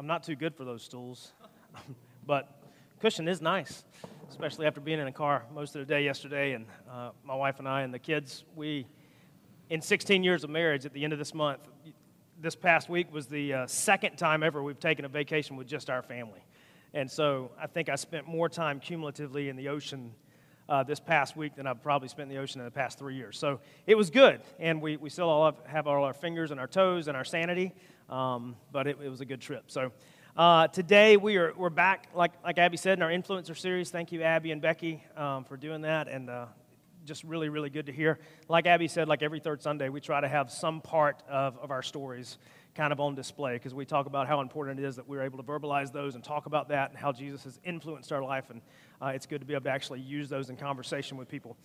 I'm not too good for those stools, but cushion is nice, especially after being in a car most of the day yesterday. And uh, my wife and I and the kids, we, in 16 years of marriage, at the end of this month, this past week was the uh, second time ever we've taken a vacation with just our family. And so I think I spent more time cumulatively in the ocean uh, this past week than I've probably spent in the ocean in the past three years. So it was good, and we, we still all have, have all our fingers and our toes and our sanity, um, but it, it, was a good trip. So uh, today we are we're back, like like Abby said, in our influencer series. Thank you, Abby and Becky, um, for doing that, and uh, just really really good to hear. Like Abby said, like every third Sunday, we try to have some part of, of our stories kind of on display because we talk about how important it is that we're able to verbalize those and talk about that and how Jesus has influenced our life. And uh, it's good to be able to actually use those in conversation with people.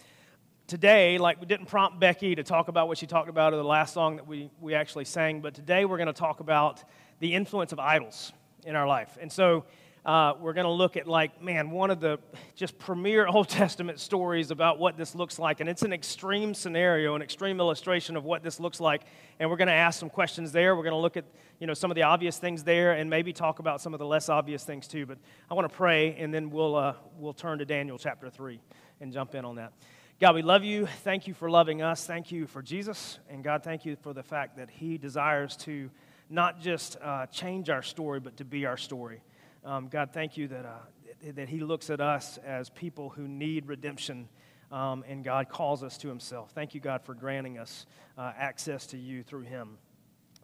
Today, like we didn't prompt Becky to talk about what she talked about in the last song that we, we actually sang, but today we're going to talk about the influence of idols in our life. And so uh, we're going to look at, like, man, one of the just premier Old Testament stories about what this looks like. And it's an extreme scenario, an extreme illustration of what this looks like. And we're going to ask some questions there. We're going to look at, you know, some of the obvious things there and maybe talk about some of the less obvious things too. But I want to pray, and then we'll, uh, we'll turn to Daniel chapter 3 and jump in on that. God, we love you. Thank you for loving us. Thank you for Jesus. And God, thank you for the fact that He desires to not just uh, change our story, but to be our story. Um, God, thank you that, uh, that He looks at us as people who need redemption, um, and God calls us to Himself. Thank you, God, for granting us uh, access to you through Him.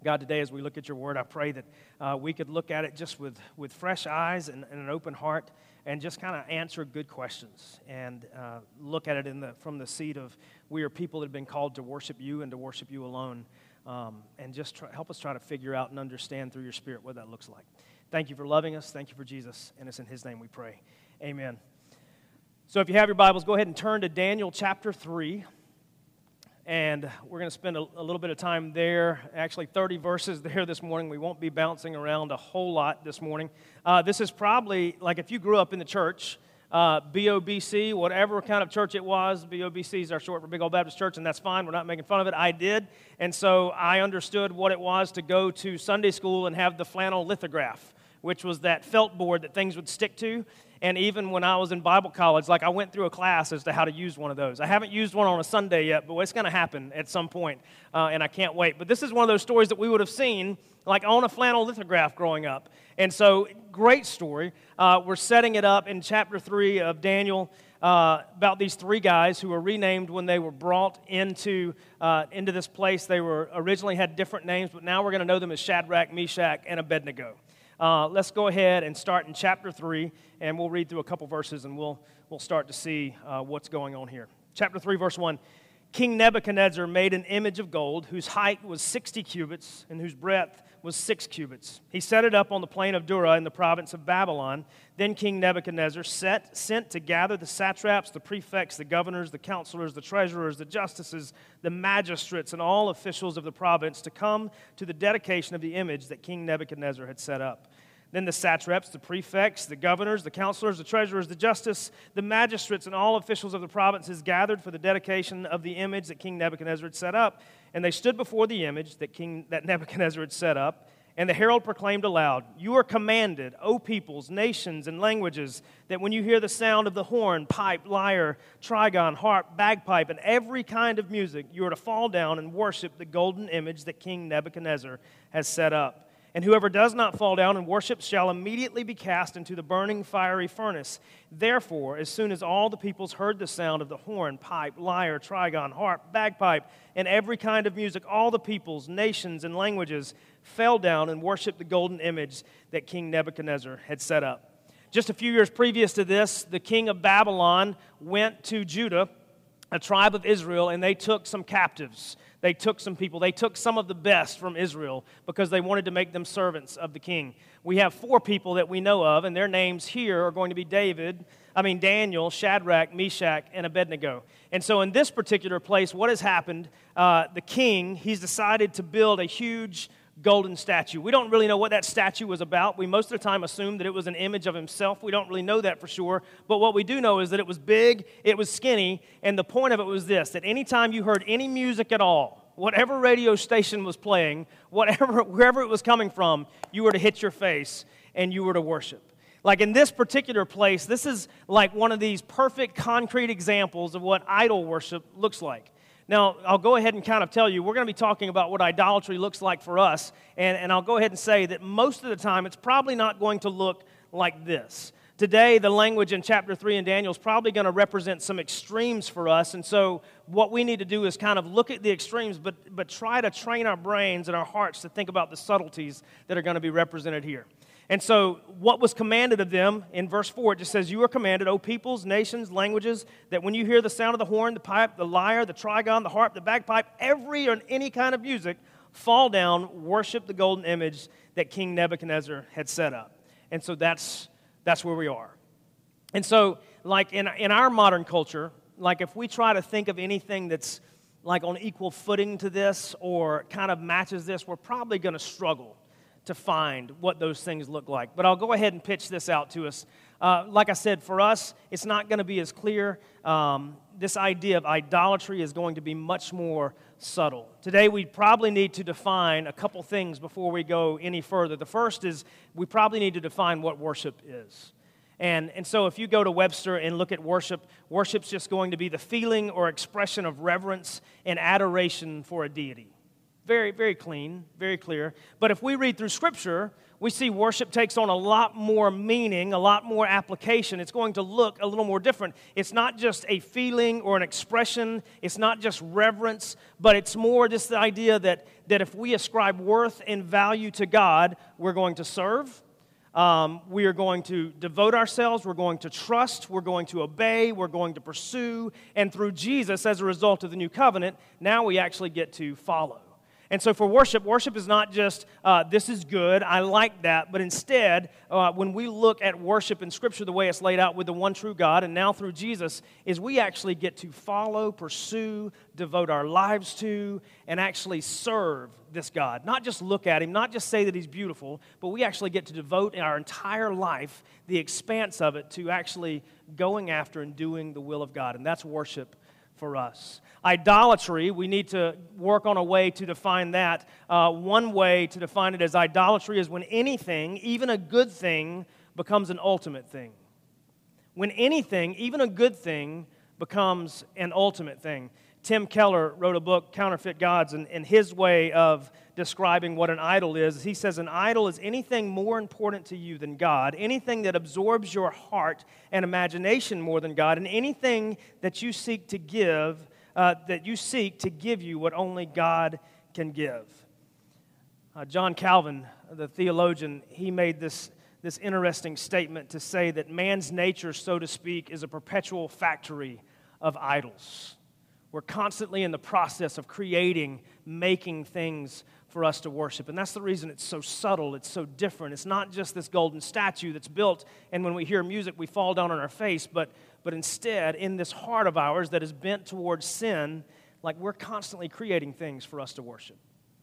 God, today as we look at your word, I pray that uh, we could look at it just with, with fresh eyes and, and an open heart and just kind of answer good questions and uh, look at it in the, from the seat of we are people that have been called to worship you and to worship you alone. Um, and just try, help us try to figure out and understand through your spirit what that looks like. Thank you for loving us. Thank you for Jesus. And it's in his name we pray. Amen. So if you have your Bibles, go ahead and turn to Daniel chapter 3. And we're going to spend a, a, little bit of time there, actually 30 verses there this morning. We won't be bouncing around a whole lot this morning. Uh, this is probably like if you grew up in the church, uh, BOBC, whatever kind of church it was. BOBC is our short for Big Old Baptist Church, and that's fine. We're not making fun of it. I did. And so I understood what it was to go to Sunday school and have the flannel lithograph which was that felt board that things would stick to. And even when I was in Bible college, like I went through a class as to how to use one of those. I haven't used one on a Sunday yet, but it's going to happen at some point, uh, and I can't wait. But this is one of those stories that we would have seen like on a flannel lithograph growing up. And so, great story. Uh, we're setting it up in chapter 3 of Daniel. Uh, about these three guys who were renamed when they were brought into, uh, into this place. They were originally had different names, but now we're going to know them as Shadrach, Meshach, and Abednego. Uh, let's go ahead and start in chapter 3, and we'll read through a couple verses and we'll, we'll start to see uh, what's going on here. Chapter 3, verse 1 King Nebuchadnezzar made an image of gold whose height was 60 cubits and whose breadth was six cubits. He set it up on the plain of Dura in the province of Babylon. Then King Nebuchadnezzar set, sent to gather the satraps, the prefects, the governors, the counselors, the treasurers, the justices, the magistrates, and all officials of the province to come to the dedication of the image that King Nebuchadnezzar had set up. Then the satraps, the prefects, the governors, the counselors, the treasurers, the justice, the magistrates, and all officials of the provinces gathered for the dedication of the image that King Nebuchadnezzar had set up. And they stood before the image that King that Nebuchadnezzar had set up. And the herald proclaimed aloud, You are commanded, O peoples, nations, and languages, that when you hear the sound of the horn, pipe, lyre, trigon, harp, bagpipe, and every kind of music, you are to fall down and worship the golden image that King Nebuchadnezzar has set up. And whoever does not fall down and worship shall immediately be cast into the burning fiery furnace. Therefore, as soon as all the peoples heard the sound of the horn, pipe, lyre, trigon, harp, bagpipe, and every kind of music, all the peoples, nations, and languages fell down and worshiped the golden image that King Nebuchadnezzar had set up. Just a few years previous to this, the king of Babylon went to Judah, a tribe of Israel, and they took some captives they took some people. They took some of the best from Israel because they wanted to make them servants of the king. We have four people that we know of, and their names here are going to be David, I mean Daniel, Shadrach, Meshach, and Abednego. And so in this particular place, what has happened? Uh, the king, he's decided to build a huge golden statue. We don't really know what that statue was about. We most of the time assume that it was an image of himself. We don't really know that for sure. But what we do know is that it was big, it was skinny, and the point of it was this that anytime you heard any music at all, whatever radio station was playing, whatever, wherever it was coming from, you were to hit your face and you were to worship. Like in this particular place, this is like one of these perfect concrete examples of what idol worship looks like. Now, I'll go ahead and kind of tell you, we're going to be talking about what idolatry looks like for us, and, and I'll go ahead and say that most of the time it's probably not going to look like this. Today, the language in chapter 3 in Daniel is probably going to represent some extremes for us. And so, what we need to do is kind of look at the extremes, but, but try to train our brains and our hearts to think about the subtleties that are going to be represented here. And so, what was commanded of them in verse 4, it just says, You are commanded, O peoples, nations, languages, that when you hear the sound of the horn, the pipe, the lyre, the trigon, the harp, the bagpipe, every or any kind of music, fall down, worship the golden image that King Nebuchadnezzar had set up. And so, that's, that's where we are. And so, like in, in our modern culture, like if we try to think of anything that's like on equal footing to this or kind of matches this, we're probably going to struggle to find what those things look like. But I'll go ahead and pitch this out to us. Uh, like I said, for us, it's not going to be as clear. Um, this idea of idolatry is going to be much more subtle. Today, we probably need to define a couple things before we go any further. The first is we probably need to define what worship is. And, and so, if you go to Webster and look at worship, worship's just going to be the feeling or expression of reverence and adoration for a deity. Very, very clean, very clear. But if we read through Scripture, we see worship takes on a lot more meaning, a lot more application. It's going to look a little more different. It's not just a feeling or an expression, it's not just reverence, but it's more just the idea that, that if we ascribe worth and value to God, we're going to serve. Um, we are going to devote ourselves, we're going to trust, we're going to obey, we're going to pursue, and through Jesus, as a result of the new covenant, now we actually get to follow. And so for worship, worship is not just, uh, this is good, I like that, but instead, uh, when we look at worship in Scripture the way it's laid out with the one true God and now through Jesus, is we actually get to follow, pursue, devote our lives to, and actually serve this God. Not just look at Him, not just say that He's beautiful, but we actually get to devote our entire life, the expanse of it, to actually going after and doing the will of God. And that's worship for us. Idolatry, we need to work on a way to define that. Uh, one way to define it as idolatry is when anything, even a good thing, becomes an ultimate thing. When anything, even a good thing, becomes an ultimate thing. Tim Keller wrote a book, Counterfeit Gods, and, and his way of describing what an idol is, he says, An idol is anything more important to you than God, anything that absorbs your heart and imagination more than God, and anything that you seek to give, uh, that you seek to give you what only God can give. Uh, John Calvin, the theologian, he made this, this interesting statement to say that man's nature, so to speak, is a perpetual factory of idols. We're constantly in the process of creating, making things for us to worship. And that's the reason it's so subtle, it's so different. It's not just this golden statue that's built, and when we hear music, we fall down on our face, but, but instead, in this heart of ours that is bent towards sin, like we're constantly creating things for us to worship.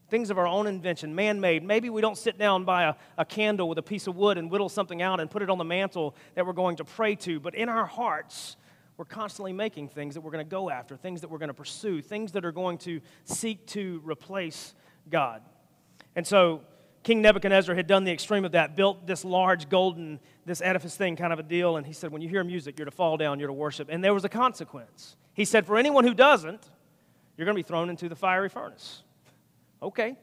Things of our own invention, man made. Maybe we don't sit down by a, a candle with a piece of wood and whittle something out and put it on the mantle that we're going to pray to, but in our hearts, we're constantly making things that we're going to go after, things that we're going to pursue, things that are going to seek to replace God. And so King Nebuchadnezzar had done the extreme of that, built this large golden, this edifice thing kind of a deal, and he said, when you hear music, you're to fall down, you're to worship. And there was a consequence. He said, for anyone who doesn't, you're going to be thrown into the fiery furnace. Okay,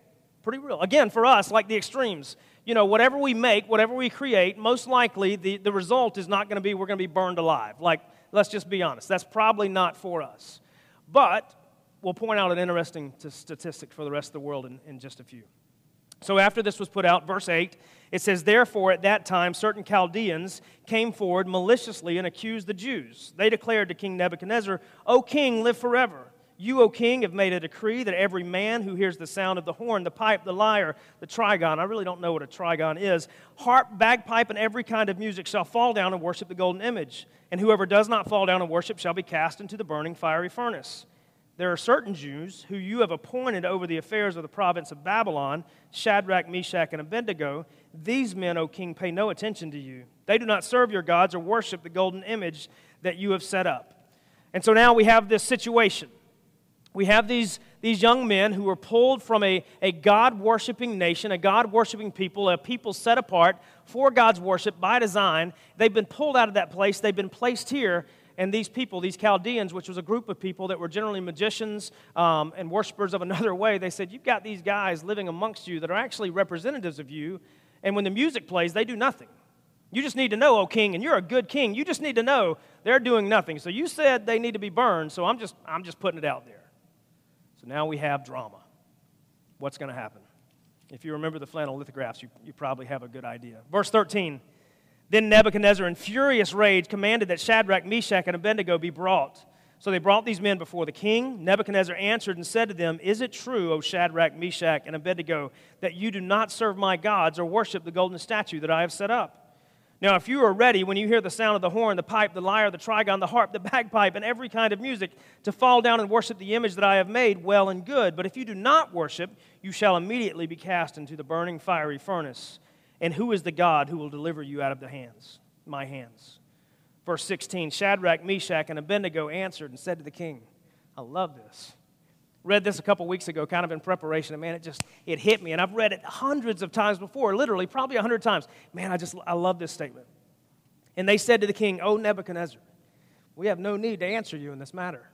pretty real. Again, for us, like the extremes, you know, whatever we make, whatever we create, most likely the, the result is not going to be we're going to be burned alive. Like, Let's just be honest. That's probably not for us. But we'll point out an interesting statistic for the rest of the world in, in just a few. So after this was put out, verse 8, it says, Therefore, at that time, certain Chaldeans came forward maliciously and accused the Jews. They declared to King Nebuchadnezzar, O king, live forever. You, O king, have made a decree that every man who hears the sound of the horn, the pipe, the lyre, the trigon, I really don't know what a trigon is, harp, bagpipe, and every kind of music shall fall down and worship the golden image. And whoever does not fall down and worship shall be cast into the burning fiery furnace. There are certain Jews who you have appointed over the affairs of the province of Babylon Shadrach, Meshach, and Abednego. These men, O king, pay no attention to you. They do not serve your gods or worship the golden image that you have set up. And so now we have this situation we have these, these young men who were pulled from a, a God worshiping nation, a God worshiping people, a people set apart for God's worship by design. They've been pulled out of that place, they've been placed here. And these people, these Chaldeans, which was a group of people that were generally magicians um, and worshipers of another way, they said, You've got these guys living amongst you that are actually representatives of you. And when the music plays, they do nothing. You just need to know, oh king, and you're a good king. You just need to know they're doing nothing. So you said they need to be burned, so I'm just, I'm just putting it out there. So now we have drama. What's going to happen? If you remember the flannel lithographs, you, you probably have a good idea. Verse 13 Then Nebuchadnezzar, in furious rage, commanded that Shadrach, Meshach, and Abednego be brought. So they brought these men before the king. Nebuchadnezzar answered and said to them, Is it true, O Shadrach, Meshach, and Abednego, that you do not serve my gods or worship the golden statue that I have set up? Now, if you are ready, when you hear the sound of the horn, the pipe, the lyre, the trigon, the harp, the bagpipe, and every kind of music, to fall down and worship the image that I have made, well and good. But if you do not worship, you shall immediately be cast into the burning fiery furnace. And who is the God who will deliver you out of the hands, my hands? Verse 16 Shadrach, Meshach, and Abednego answered and said to the king, I love this. Read this a couple weeks ago kind of in preparation and man it just it hit me. And i've read it hundreds of times before literally probably a hundred times. Man i just i love this statement. And they said to the king o nebuchadnezzar we have no need to answer you in this matter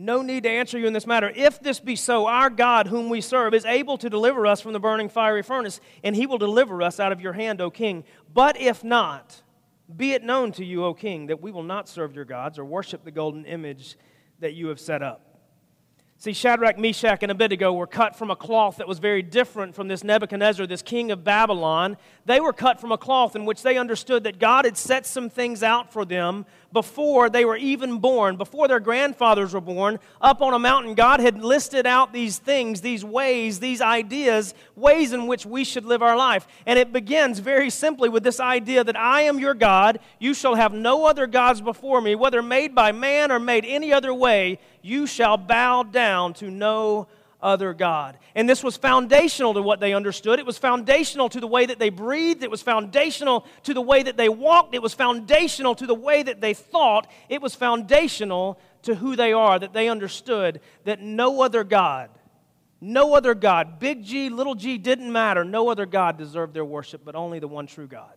no need to answer you in this matter. If this be so our god whom we serve is able to deliver us from the burning fiery furnace and he will deliver us out of your hand o king. But if not be it known to you o king that we will not serve your gods or worship the golden image that you have set up. See, Shadrach, Meshach, and Abednego were cut from a cloth that was very different from this Nebuchadnezzar, this king of Babylon. They were cut from a cloth in which they understood that God had set some things out for them before they were even born, before their grandfathers were born. Up on a mountain, God had listed out these things, these ways, these ideas, ways in which we should live our life. And it begins very simply with this idea that I am your God. You shall have no other gods before me, whether made by man or made any other way you shall bow down to no other God. And this was foundational to what they understood. It was foundational to the way that they breathed. It was foundational to the way that they walked. It was foundational to the way that they thought. It was foundational to who they are, that they understood that no other God, no other God, big G, little g, didn't matter. No other God deserved their worship, but only the one true God.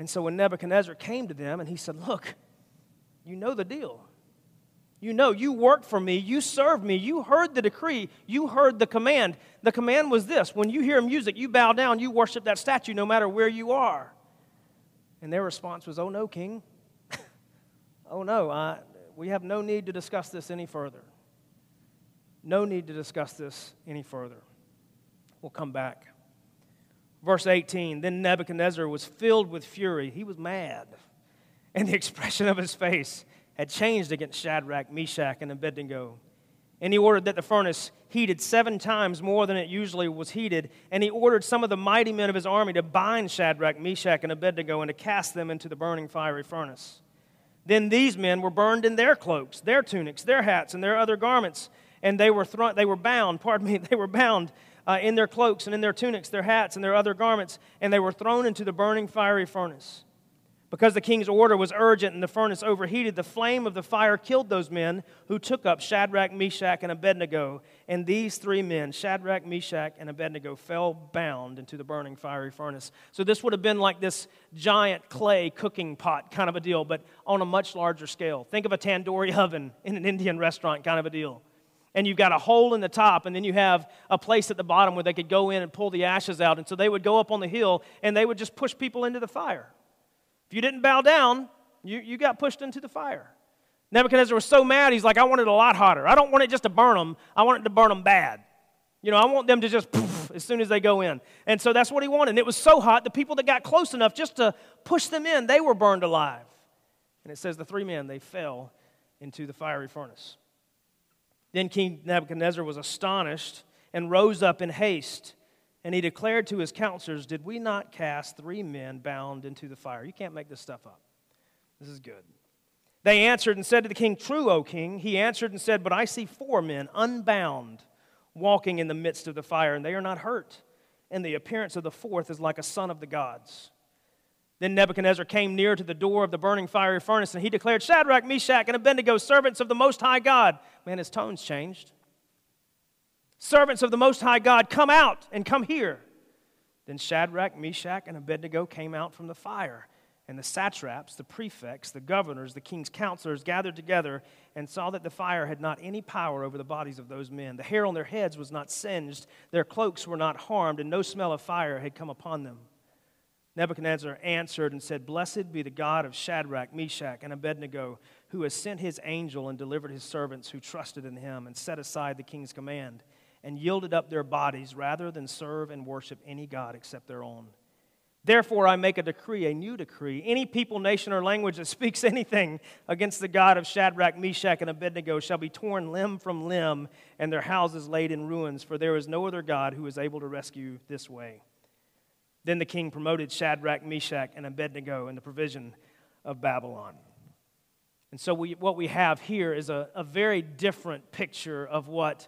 And so when Nebuchadnezzar came to them and he said, Look, you know the deal. You know, you worked for me, you served me, you heard the decree, you heard the command. The command was this when you hear music, you bow down, you worship that statue no matter where you are. And their response was, Oh no, king. oh no, I, we have no need to discuss this any further. No need to discuss this any further. We'll come back. Verse 18 Then Nebuchadnezzar was filled with fury. He was mad. And the expression of his face had changed against Shadrach, Meshach, and Abednego. And he ordered that the furnace heated seven times more than it usually was heated. And he ordered some of the mighty men of his army to bind Shadrach, Meshach, and Abednego and to cast them into the burning fiery furnace. Then these men were burned in their cloaks, their tunics, their hats, and their other garments. And they were, thro- they were bound, pardon me, they were bound uh, in their cloaks and in their tunics, their hats, and their other garments. And they were thrown into the burning fiery furnace. Because the king's order was urgent and the furnace overheated, the flame of the fire killed those men who took up Shadrach, Meshach, and Abednego. And these three men, Shadrach, Meshach, and Abednego, fell bound into the burning fiery furnace. So this would have been like this giant clay cooking pot kind of a deal, but on a much larger scale. Think of a tandoori oven in an Indian restaurant kind of a deal. And you've got a hole in the top, and then you have a place at the bottom where they could go in and pull the ashes out. And so they would go up on the hill and they would just push people into the fire. If you didn't bow down, you, you got pushed into the fire. Nebuchadnezzar was so mad, he's like, I want it a lot hotter. I don't want it just to burn them, I want it to burn them bad. You know, I want them to just poof as soon as they go in. And so that's what he wanted. And it was so hot, the people that got close enough just to push them in, they were burned alive. And it says the three men, they fell into the fiery furnace. Then King Nebuchadnezzar was astonished and rose up in haste and he declared to his counselors, Did we not cast three men bound into the fire? You can't make this stuff up. This is good. They answered and said to the king, True, O king. He answered and said, But I see four men unbound walking in the midst of the fire, and they are not hurt. And the appearance of the fourth is like a son of the gods. Then Nebuchadnezzar came near to the door of the burning fiery furnace, and he declared, Shadrach, Meshach, and Abednego, servants of the Most High God. Man, his tone's changed. Servants of the Most High God, come out and come here. Then Shadrach, Meshach, and Abednego came out from the fire. And the satraps, the prefects, the governors, the king's counselors gathered together and saw that the fire had not any power over the bodies of those men. The hair on their heads was not singed, their cloaks were not harmed, and no smell of fire had come upon them. Nebuchadnezzar answered and said, Blessed be the God of Shadrach, Meshach, and Abednego, who has sent his angel and delivered his servants who trusted in him and set aside the king's command and yielded up their bodies rather than serve and worship any God except their own. Therefore, I make a decree, a new decree. Any people, nation, or language that speaks anything against the God of Shadrach, Meshach, and Abednego shall be torn limb from limb, and their houses laid in ruins, for there is no other God who is able to rescue this way. Then the king promoted Shadrach, Meshach, and Abednego in the provision of Babylon. And so, we, what we have here is a, a very different picture of what,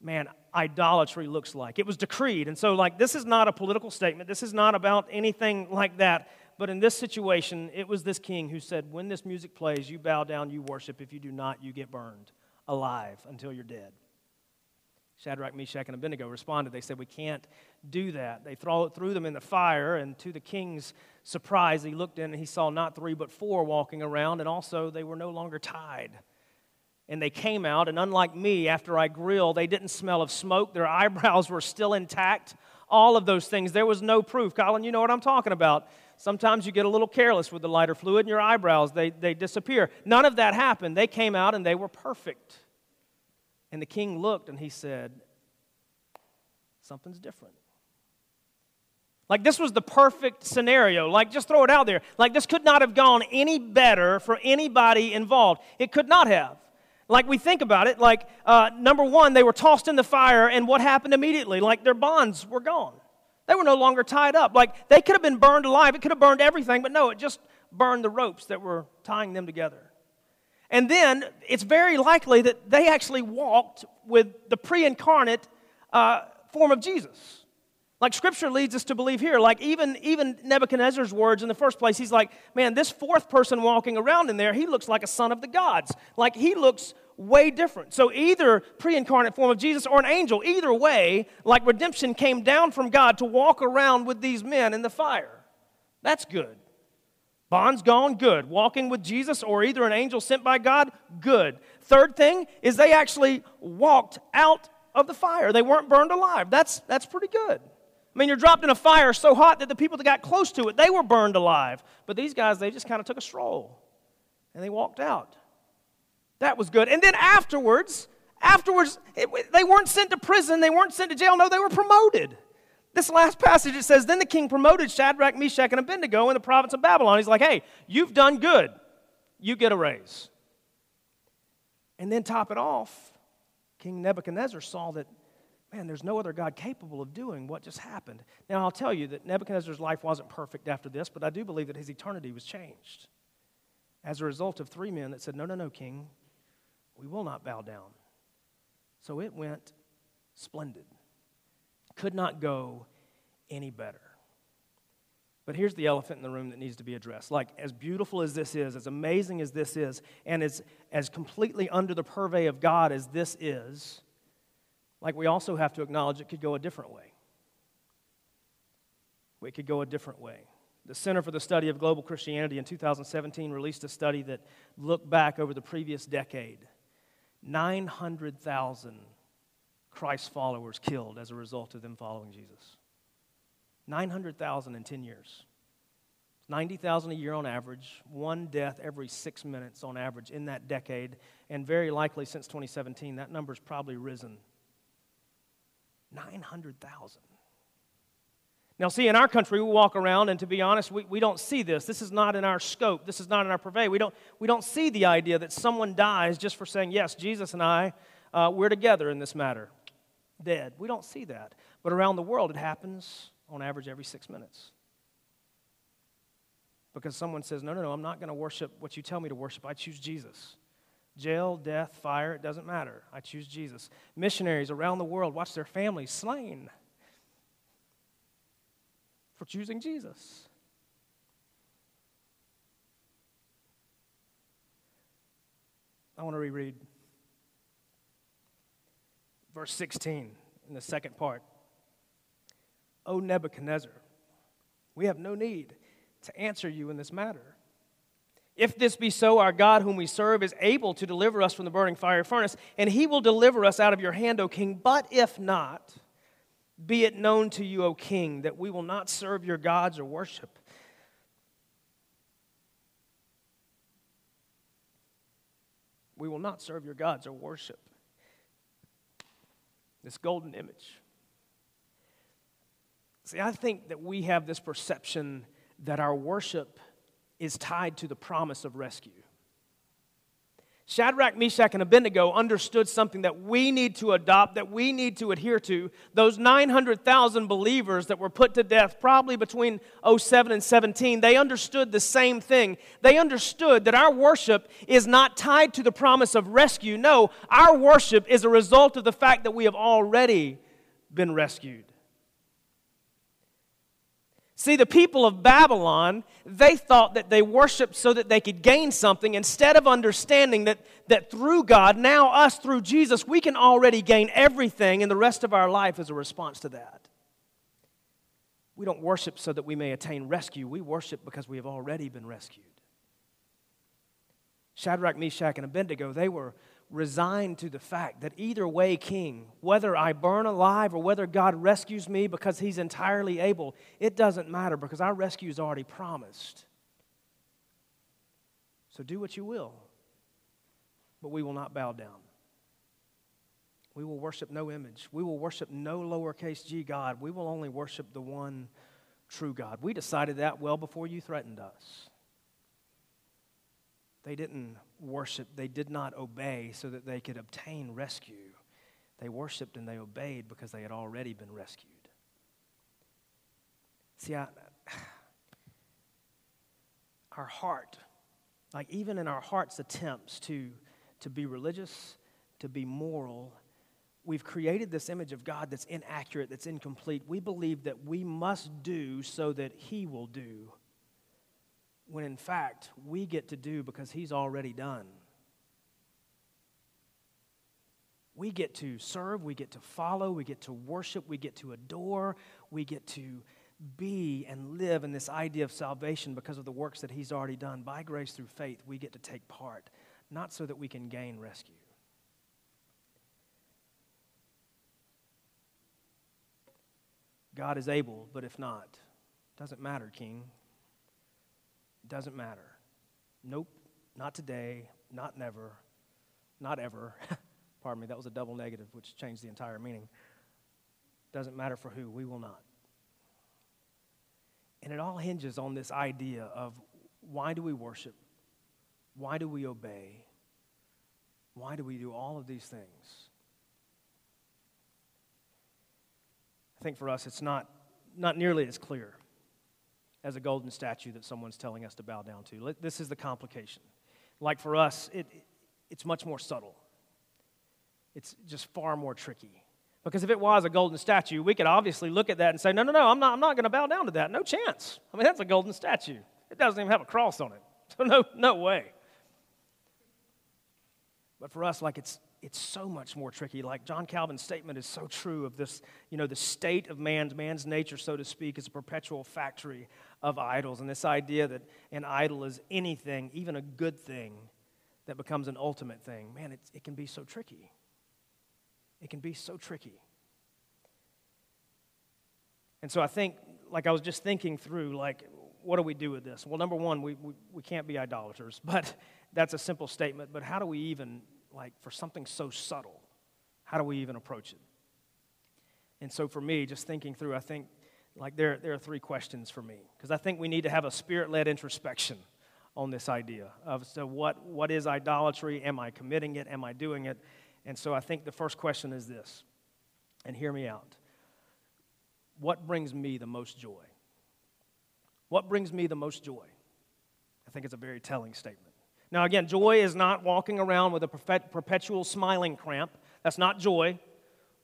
man, idolatry looks like. It was decreed. And so, like, this is not a political statement, this is not about anything like that. But in this situation, it was this king who said, When this music plays, you bow down, you worship. If you do not, you get burned alive until you're dead. Shadrach, Meshach, and Abednego responded. They said, We can't do that. They throw, threw them in the fire, and to the king's surprise, he looked in and he saw not three but four walking around, and also they were no longer tied. And they came out, and unlike me, after I grilled, they didn't smell of smoke. Their eyebrows were still intact. All of those things. There was no proof. Colin, you know what I'm talking about. Sometimes you get a little careless with the lighter fluid, and your eyebrows, they, they disappear. None of that happened. They came out, and they were perfect. And the king looked and he said, Something's different. Like, this was the perfect scenario. Like, just throw it out there. Like, this could not have gone any better for anybody involved. It could not have. Like, we think about it, like, uh, number one, they were tossed in the fire, and what happened immediately? Like, their bonds were gone. They were no longer tied up. Like, they could have been burned alive. It could have burned everything, but no, it just burned the ropes that were tying them together. And then it's very likely that they actually walked with the pre incarnate uh, form of Jesus. Like scripture leads us to believe here, like even, even Nebuchadnezzar's words in the first place, he's like, man, this fourth person walking around in there, he looks like a son of the gods. Like he looks way different. So either pre incarnate form of Jesus or an angel, either way, like redemption came down from God to walk around with these men in the fire. That's good. Bonds gone, good. Walking with Jesus or either an angel sent by God, good. Third thing is they actually walked out of the fire. They weren't burned alive. That's, that's pretty good. I mean, you're dropped in a fire so hot that the people that got close to it, they were burned alive. But these guys, they just kind of took a stroll and they walked out. That was good. And then afterwards, afterwards, it, they weren't sent to prison, they weren't sent to jail. No, they were promoted. This last passage, it says, Then the king promoted Shadrach, Meshach, and Abednego in the province of Babylon. He's like, Hey, you've done good. You get a raise. And then top it off, King Nebuchadnezzar saw that, man, there's no other God capable of doing what just happened. Now, I'll tell you that Nebuchadnezzar's life wasn't perfect after this, but I do believe that his eternity was changed as a result of three men that said, No, no, no, king, we will not bow down. So it went splendid could not go any better. But here's the elephant in the room that needs to be addressed. Like, as beautiful as this is, as amazing as this is, and as, as completely under the purvey of God as this is, like, we also have to acknowledge it could go a different way. It could go a different way. The Center for the Study of Global Christianity in 2017 released a study that looked back over the previous decade. 900,000 Christ followers killed as a result of them following Jesus. 900,000 in 10 years. 90,000 a year on average, one death every six minutes on average in that decade, and very likely since 2017, that number's probably risen. 900,000. Now, see, in our country, we walk around, and to be honest, we, we don't see this. This is not in our scope. This is not in our purvey. We don't, we don't see the idea that someone dies just for saying, Yes, Jesus and I, uh, we're together in this matter dead. We don't see that. But around the world, it happens on average every six minutes. Because someone says, No, no, no, I'm not going to worship what you tell me to worship. I choose Jesus jail, death, fire, it doesn't matter. I choose Jesus. Missionaries around the world watch their families slain for choosing Jesus. I want to reread verse 16 in the second part. O Nebuchadnezzar, we have no need to answer you in this matter. If this be so, our God, whom we serve, is able to deliver us from the burning fire furnace, and he will deliver us out of your hand, O king. But if not, be it known to you, O king, that we will not serve your gods or worship. We will not serve your gods or worship this golden image. See, I think that we have this perception that our worship is tied to the promise of rescue. Shadrach, Meshach, and Abednego understood something that we need to adopt, that we need to adhere to. Those 900,000 believers that were put to death probably between 07 and 17, they understood the same thing. They understood that our worship is not tied to the promise of rescue. No, our worship is a result of the fact that we have already been rescued. See, the people of Babylon, they thought that they worshiped so that they could gain something instead of understanding that, that through God, now us through Jesus, we can already gain everything, and the rest of our life is a response to that. We don't worship so that we may attain rescue, we worship because we have already been rescued. Shadrach, Meshach, and Abednego, they were resigned to the fact that either way, King, whether I burn alive or whether God rescues me because He's entirely able, it doesn't matter because our rescue is already promised. So do what you will, but we will not bow down. We will worship no image. We will worship no lowercase g God. We will only worship the one true God. We decided that well before you threatened us. They didn't worship, they did not obey so that they could obtain rescue. They worshiped and they obeyed because they had already been rescued. See, I, our heart, like even in our heart's attempts to, to be religious, to be moral, we've created this image of God that's inaccurate, that's incomplete. We believe that we must do so that He will do when in fact we get to do because He's already done. We get to serve, we get to follow, we get to worship, we get to adore, we get to be and live in this idea of salvation because of the works that He's already done. By grace through faith, we get to take part, not so that we can gain rescue. God is able, but if not, doesn't matter, King. Doesn't matter. Nope, not today, not never, not ever. Pardon me, that was a double negative, which changed the entire meaning. Doesn't matter for who, we will not. And it all hinges on this idea of why do we worship? Why do we obey? Why do we do all of these things? I think for us, it's not, not nearly as clear as a golden statue that someone's telling us to bow down to. This is the complication. Like for us, it, it's much more subtle, it's just far more tricky. Because if it was a golden statue, we could obviously look at that and say, no, no, no, I'm not, I'm not going to bow down to that. No chance. I mean, that's a golden statue. It doesn't even have a cross on it. So, no, no way. But for us, like it's, it's so much more tricky. Like John Calvin's statement is so true of this, you know, the state of man's, man's nature, so to speak, is a perpetual factory of idols. And this idea that an idol is anything, even a good thing, that becomes an ultimate thing, man, it, it can be so tricky. It can be so tricky. And so I think, like I was just thinking through, like, what do we do with this? Well, number one, we, we, we can't be idolaters, but that's a simple statement. But how do we even like for something so subtle, how do we even approach it? And so for me, just thinking through, I think like there, there are three questions for me because I think we need to have a spirit led introspection on this idea of so what, what is idolatry? Am I committing it? Am I doing it? And so I think the first question is this, and hear me out. What brings me the most joy? What brings me the most joy? I think it's a very telling statement. Now, again, joy is not walking around with a perpetual smiling cramp. That's not joy.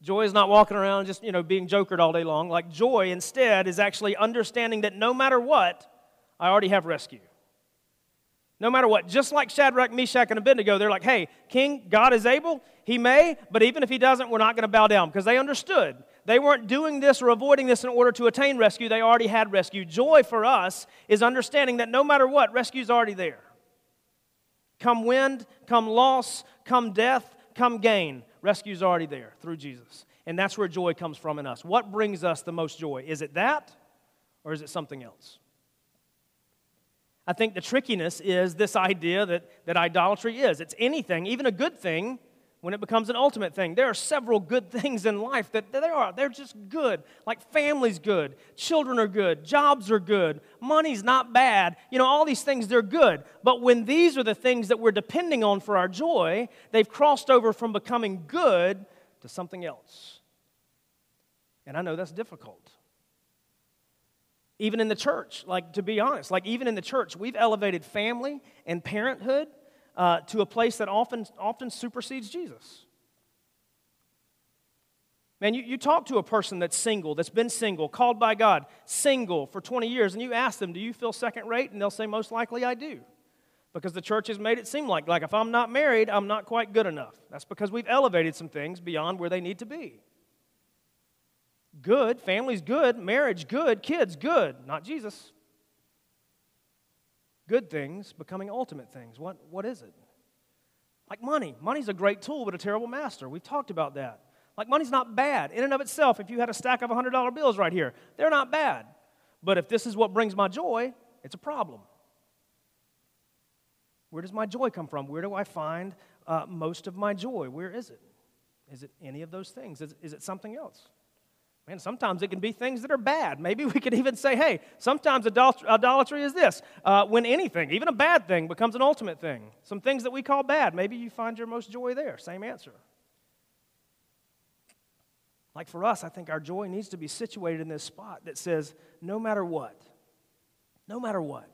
Joy is not walking around just, you know, being jokered all day long. Like joy instead is actually understanding that no matter what, I already have rescue. No matter what. Just like Shadrach, Meshach, and Abednego, they're like, hey, King, God is able. He may, but even if He doesn't, we're not going to bow down because they understood. They weren't doing this or avoiding this in order to attain rescue. They already had rescue. Joy for us is understanding that no matter what, rescue's already there. Come wind, come loss, come death, come gain. Rescue's already there through Jesus. And that's where joy comes from in us. What brings us the most joy? Is it that or is it something else? I think the trickiness is this idea that, that idolatry is. It's anything, even a good thing, when it becomes an ultimate thing. There are several good things in life that they are. They're just good. Like family's good, children are good, jobs are good, money's not bad. You know, all these things, they're good. But when these are the things that we're depending on for our joy, they've crossed over from becoming good to something else. And I know that's difficult even in the church, like to be honest, like even in the church, we've elevated family and parenthood uh, to a place that often, often supersedes Jesus. Man, you, you talk to a person that's single, that's been single, called by God, single for 20 years, and you ask them, Do you feel second rate? And they'll say, Most likely I do. Because the church has made it seem like, like if I'm not married, I'm not quite good enough. That's because we've elevated some things beyond where they need to be good, family's good, marriage good, kids good, not Jesus. Good things becoming ultimate things. What, what is it? Like money. Money's a great tool, but a terrible master. We've talked about that. Like money's not bad in and of itself. If you had a stack of $100 bills right here, they're not bad. But if this is what brings my joy, it's a problem. Where does my joy come from? Where do I find uh, most of my joy? Where is it? Is it any of those things? Is, is it something else? Man, sometimes it can be things that are bad. Maybe we could even say, hey, sometimes idolatry is this uh, when anything, even a bad thing, becomes an ultimate thing. Some things that we call bad, maybe you find your most joy there. Same answer. Like for us, I think our joy needs to be situated in this spot that says, no matter what, no matter what,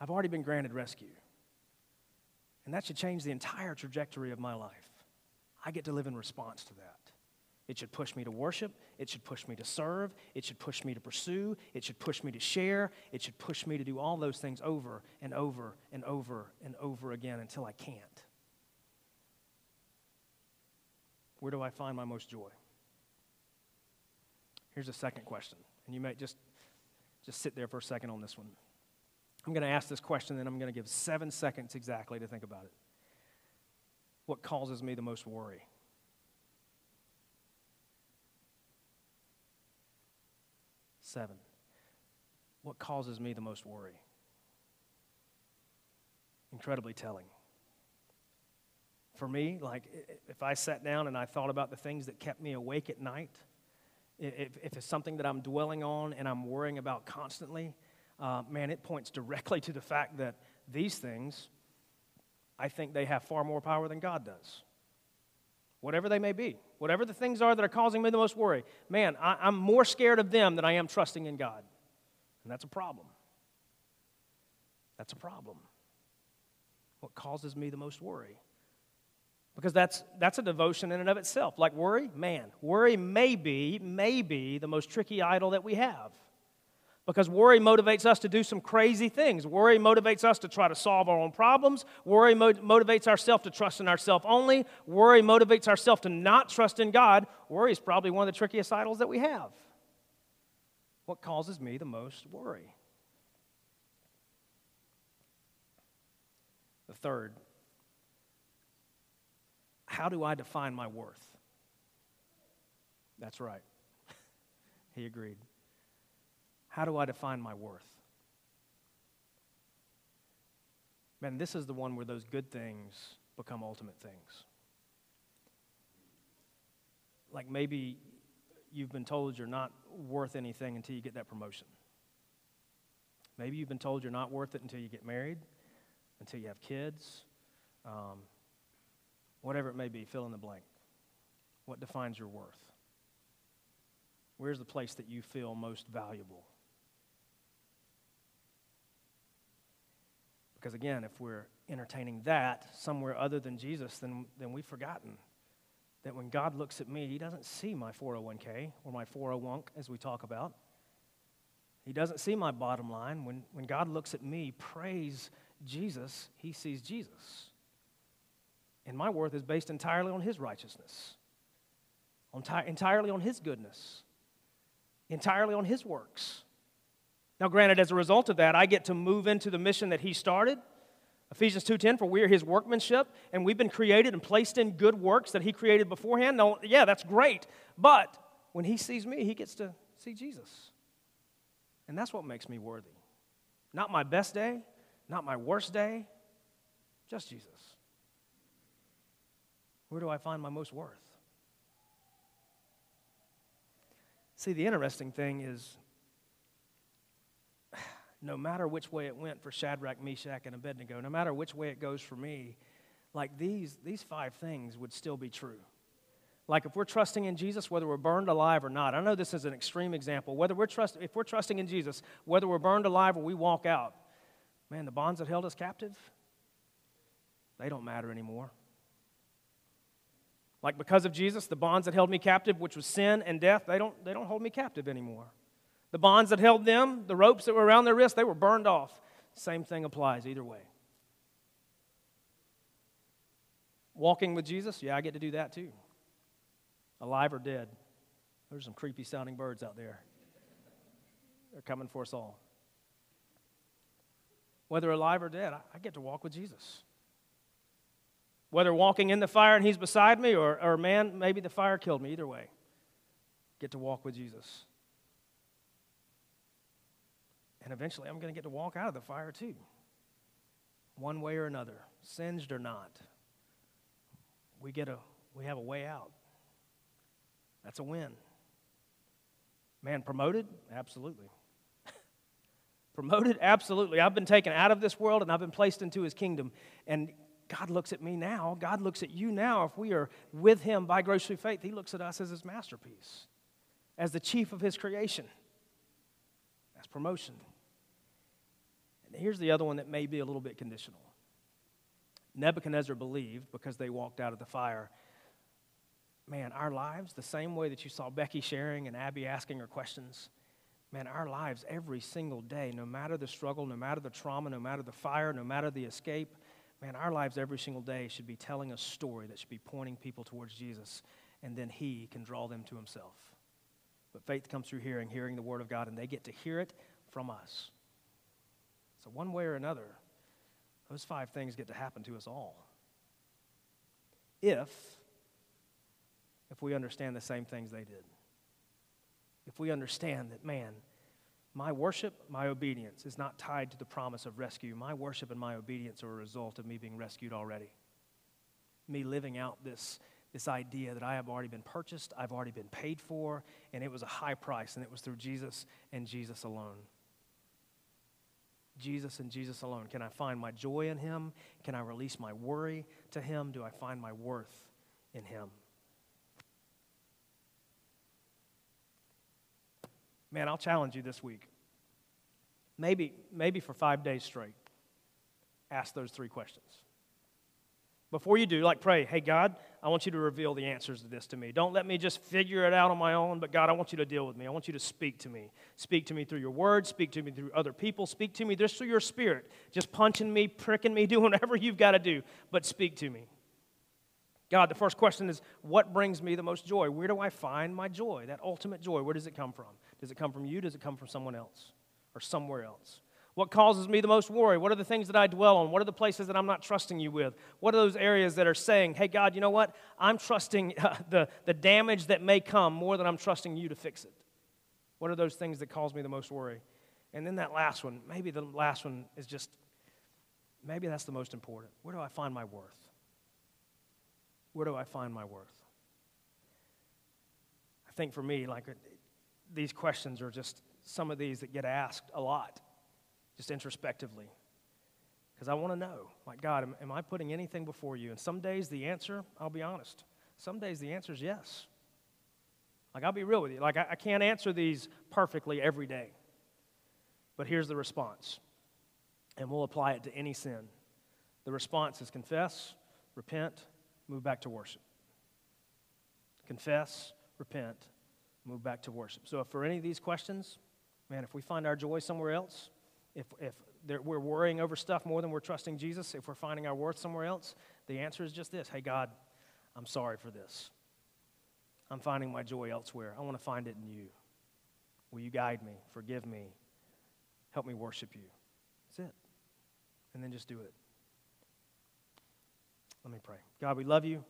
I've already been granted rescue. And that should change the entire trajectory of my life. I get to live in response to that. It should push me to worship. It should push me to serve. It should push me to pursue. It should push me to share. It should push me to do all those things over and over and over and over again until I can't. Where do I find my most joy? Here's a second question, and you may just just sit there for a second on this one. I'm going to ask this question, then I'm going to give seven seconds exactly to think about it. What causes me the most worry? Seven. What causes me the most worry? Incredibly telling. For me, like if I sat down and I thought about the things that kept me awake at night, if, if it's something that I'm dwelling on and I'm worrying about constantly, uh, man, it points directly to the fact that these things, I think they have far more power than God does whatever they may be, whatever the things are that are causing me the most worry, man, I, I'm more scared of them than I am trusting in God. And that's a problem. That's a problem. What causes me the most worry? Because that's, that's a devotion in and of itself. Like worry, man, worry may be, may be the most tricky idol that we have. Because worry motivates us to do some crazy things. Worry motivates us to try to solve our own problems. Worry mo- motivates ourselves to trust in ourselves only. Worry motivates ourselves to not trust in God. Worry is probably one of the trickiest idols that we have. What causes me the most worry? The third, how do I define my worth? That's right. he agreed. How do I define my worth? Man, this is the one where those good things become ultimate things. Like maybe you've been told you're not worth anything until you get that promotion. Maybe you've been told you're not worth it until you get married, until you have kids, um, whatever it may be, fill in the blank. What defines your worth? Where's the place that you feel most valuable? Because again, if we're entertaining that somewhere other than Jesus, then, then we've forgotten that when God looks at me, He doesn't see my 401k or my 401k, as we talk about. He doesn't see my bottom line. When, when God looks at me, praise Jesus, he sees Jesus. And my worth is based entirely on his righteousness, entirely on his goodness, entirely on his works. Now, granted, as a result of that, I get to move into the mission that he started. Ephesians 2:10 for we are his workmanship and we've been created and placed in good works that he created beforehand. No, yeah, that's great. But when he sees me, he gets to see Jesus. And that's what makes me worthy. Not my best day, not my worst day, just Jesus. Where do I find my most worth? See, the interesting thing is no matter which way it went for Shadrach, Meshach, and Abednego, no matter which way it goes for me, like these, these five things would still be true. Like if we're trusting in Jesus, whether we're burned alive or not. I know this is an extreme example. Whether we're trust, if we're trusting in Jesus, whether we're burned alive or we walk out, man, the bonds that held us captive, they don't matter anymore. Like because of Jesus, the bonds that held me captive, which was sin and death, they don't, they don't hold me captive anymore. The bonds that held them, the ropes that were around their wrists, they were burned off. Same thing applies either way. Walking with Jesus, yeah, I get to do that too alive or dead. There's some creepy sounding birds out there. They're coming for us all. Whether alive or dead, I get to walk with Jesus. Whether walking in the fire and he's beside me, or, or man, maybe the fire killed me, either way, get to walk with Jesus. And eventually I'm going to get to walk out of the fire too, one way or another, singed or not. We, get a, we have a way out. That's a win. Man, promoted? Absolutely. promoted? Absolutely. I've been taken out of this world and I've been placed into his kingdom. And God looks at me now. God looks at you now. If we are with him by grace through faith, he looks at us as his masterpiece, as the chief of his creation. That's promotion. Here's the other one that may be a little bit conditional. Nebuchadnezzar believed because they walked out of the fire man, our lives, the same way that you saw Becky sharing and Abby asking her questions, man, our lives every single day, no matter the struggle, no matter the trauma, no matter the fire, no matter the escape, man, our lives every single day should be telling a story that should be pointing people towards Jesus, and then He can draw them to Himself. But faith comes through hearing, hearing the Word of God, and they get to hear it from us. So, one way or another, those five things get to happen to us all. If if we understand the same things they did. If we understand that, man, my worship, my obedience is not tied to the promise of rescue. My worship and my obedience are a result of me being rescued already. Me living out this, this idea that I have already been purchased, I've already been paid for, and it was a high price, and it was through Jesus and Jesus alone. Jesus and Jesus alone. Can I find my joy in Him? Can I release my worry to Him? Do I find my worth in Him? Man, I'll challenge you this week. Maybe, maybe for five days straight, ask those three questions. Before you do, like pray, hey, God, I want you to reveal the answers to this to me. Don't let me just figure it out on my own, but God, I want you to deal with me. I want you to speak to me. Speak to me through your word, speak to me through other people, speak to me just through your spirit. Just punching me, pricking me, doing whatever you've got to do, but speak to me. God, the first question is, what brings me the most joy? Where do I find my joy, that ultimate joy? Where does it come from? Does it come from you? Does it come from someone else or somewhere else? What causes me the most worry? What are the things that I dwell on? What are the places that I'm not trusting you with? What are those areas that are saying, hey, God, you know what? I'm trusting uh, the, the damage that may come more than I'm trusting you to fix it. What are those things that cause me the most worry? And then that last one, maybe the last one is just, maybe that's the most important. Where do I find my worth? Where do I find my worth? I think for me, like these questions are just some of these that get asked a lot, just introspectively. Because I want to know, like, God, am, am, I putting anything before you? And some days the answer, I'll be honest, some days the answer is yes. Like, I'll be real with you. Like, I, I can't answer these perfectly every day. But here's the response, and we'll apply it to any sin. The response is confess, repent, move back to worship. Confess, repent, move back to worship. So, if for any of these questions, man, if we find our joy somewhere else, if, if we're worrying over stuff more than we're trusting Jesus, if we're finding our worth somewhere else, the answer is just this Hey, God, I'm sorry for this. I'm finding my joy elsewhere. I want to find it in you. Will you guide me? Forgive me? Help me worship you. That's it. And then just do it. Let me pray. God, we love you.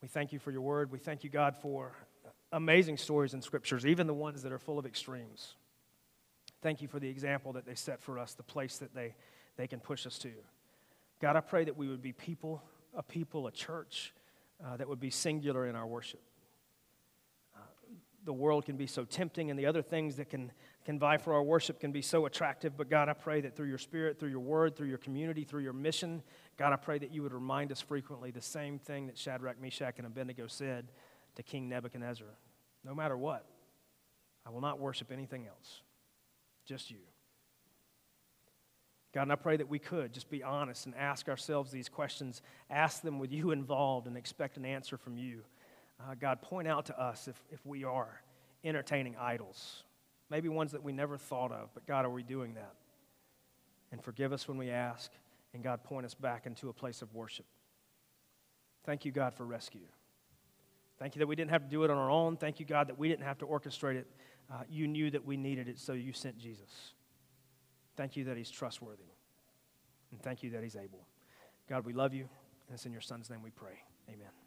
We thank you for your word. We thank you, God, for amazing stories in scriptures, even the ones that are full of extremes. Thank you for the example that they set for us, the place that they, they can push us to. God, I pray that we would be people, a people, a church uh, that would be singular in our worship. Uh, the world can be so tempting, and the other things that can, can vie for our worship can be so attractive. But God, I pray that through your spirit, through your word, through your community, through your mission, God, I pray that you would remind us frequently the same thing that Shadrach, Meshach, and Abednego said to King Nebuchadnezzar No matter what, I will not worship anything else, just you. God, and I pray that we could just be honest and ask ourselves these questions, ask them with you involved, and expect an answer from you. Uh, God, point out to us if, if we are entertaining idols, maybe ones that we never thought of, but God, are we doing that? And forgive us when we ask, and God, point us back into a place of worship. Thank you, God, for rescue. Thank you that we didn't have to do it on our own. Thank you, God, that we didn't have to orchestrate it. Uh, you knew that we needed it, so you sent Jesus. Thank you that he's trustworthy. And thank you that he's able. God, we love you, and it's in your son's name we pray. Amen.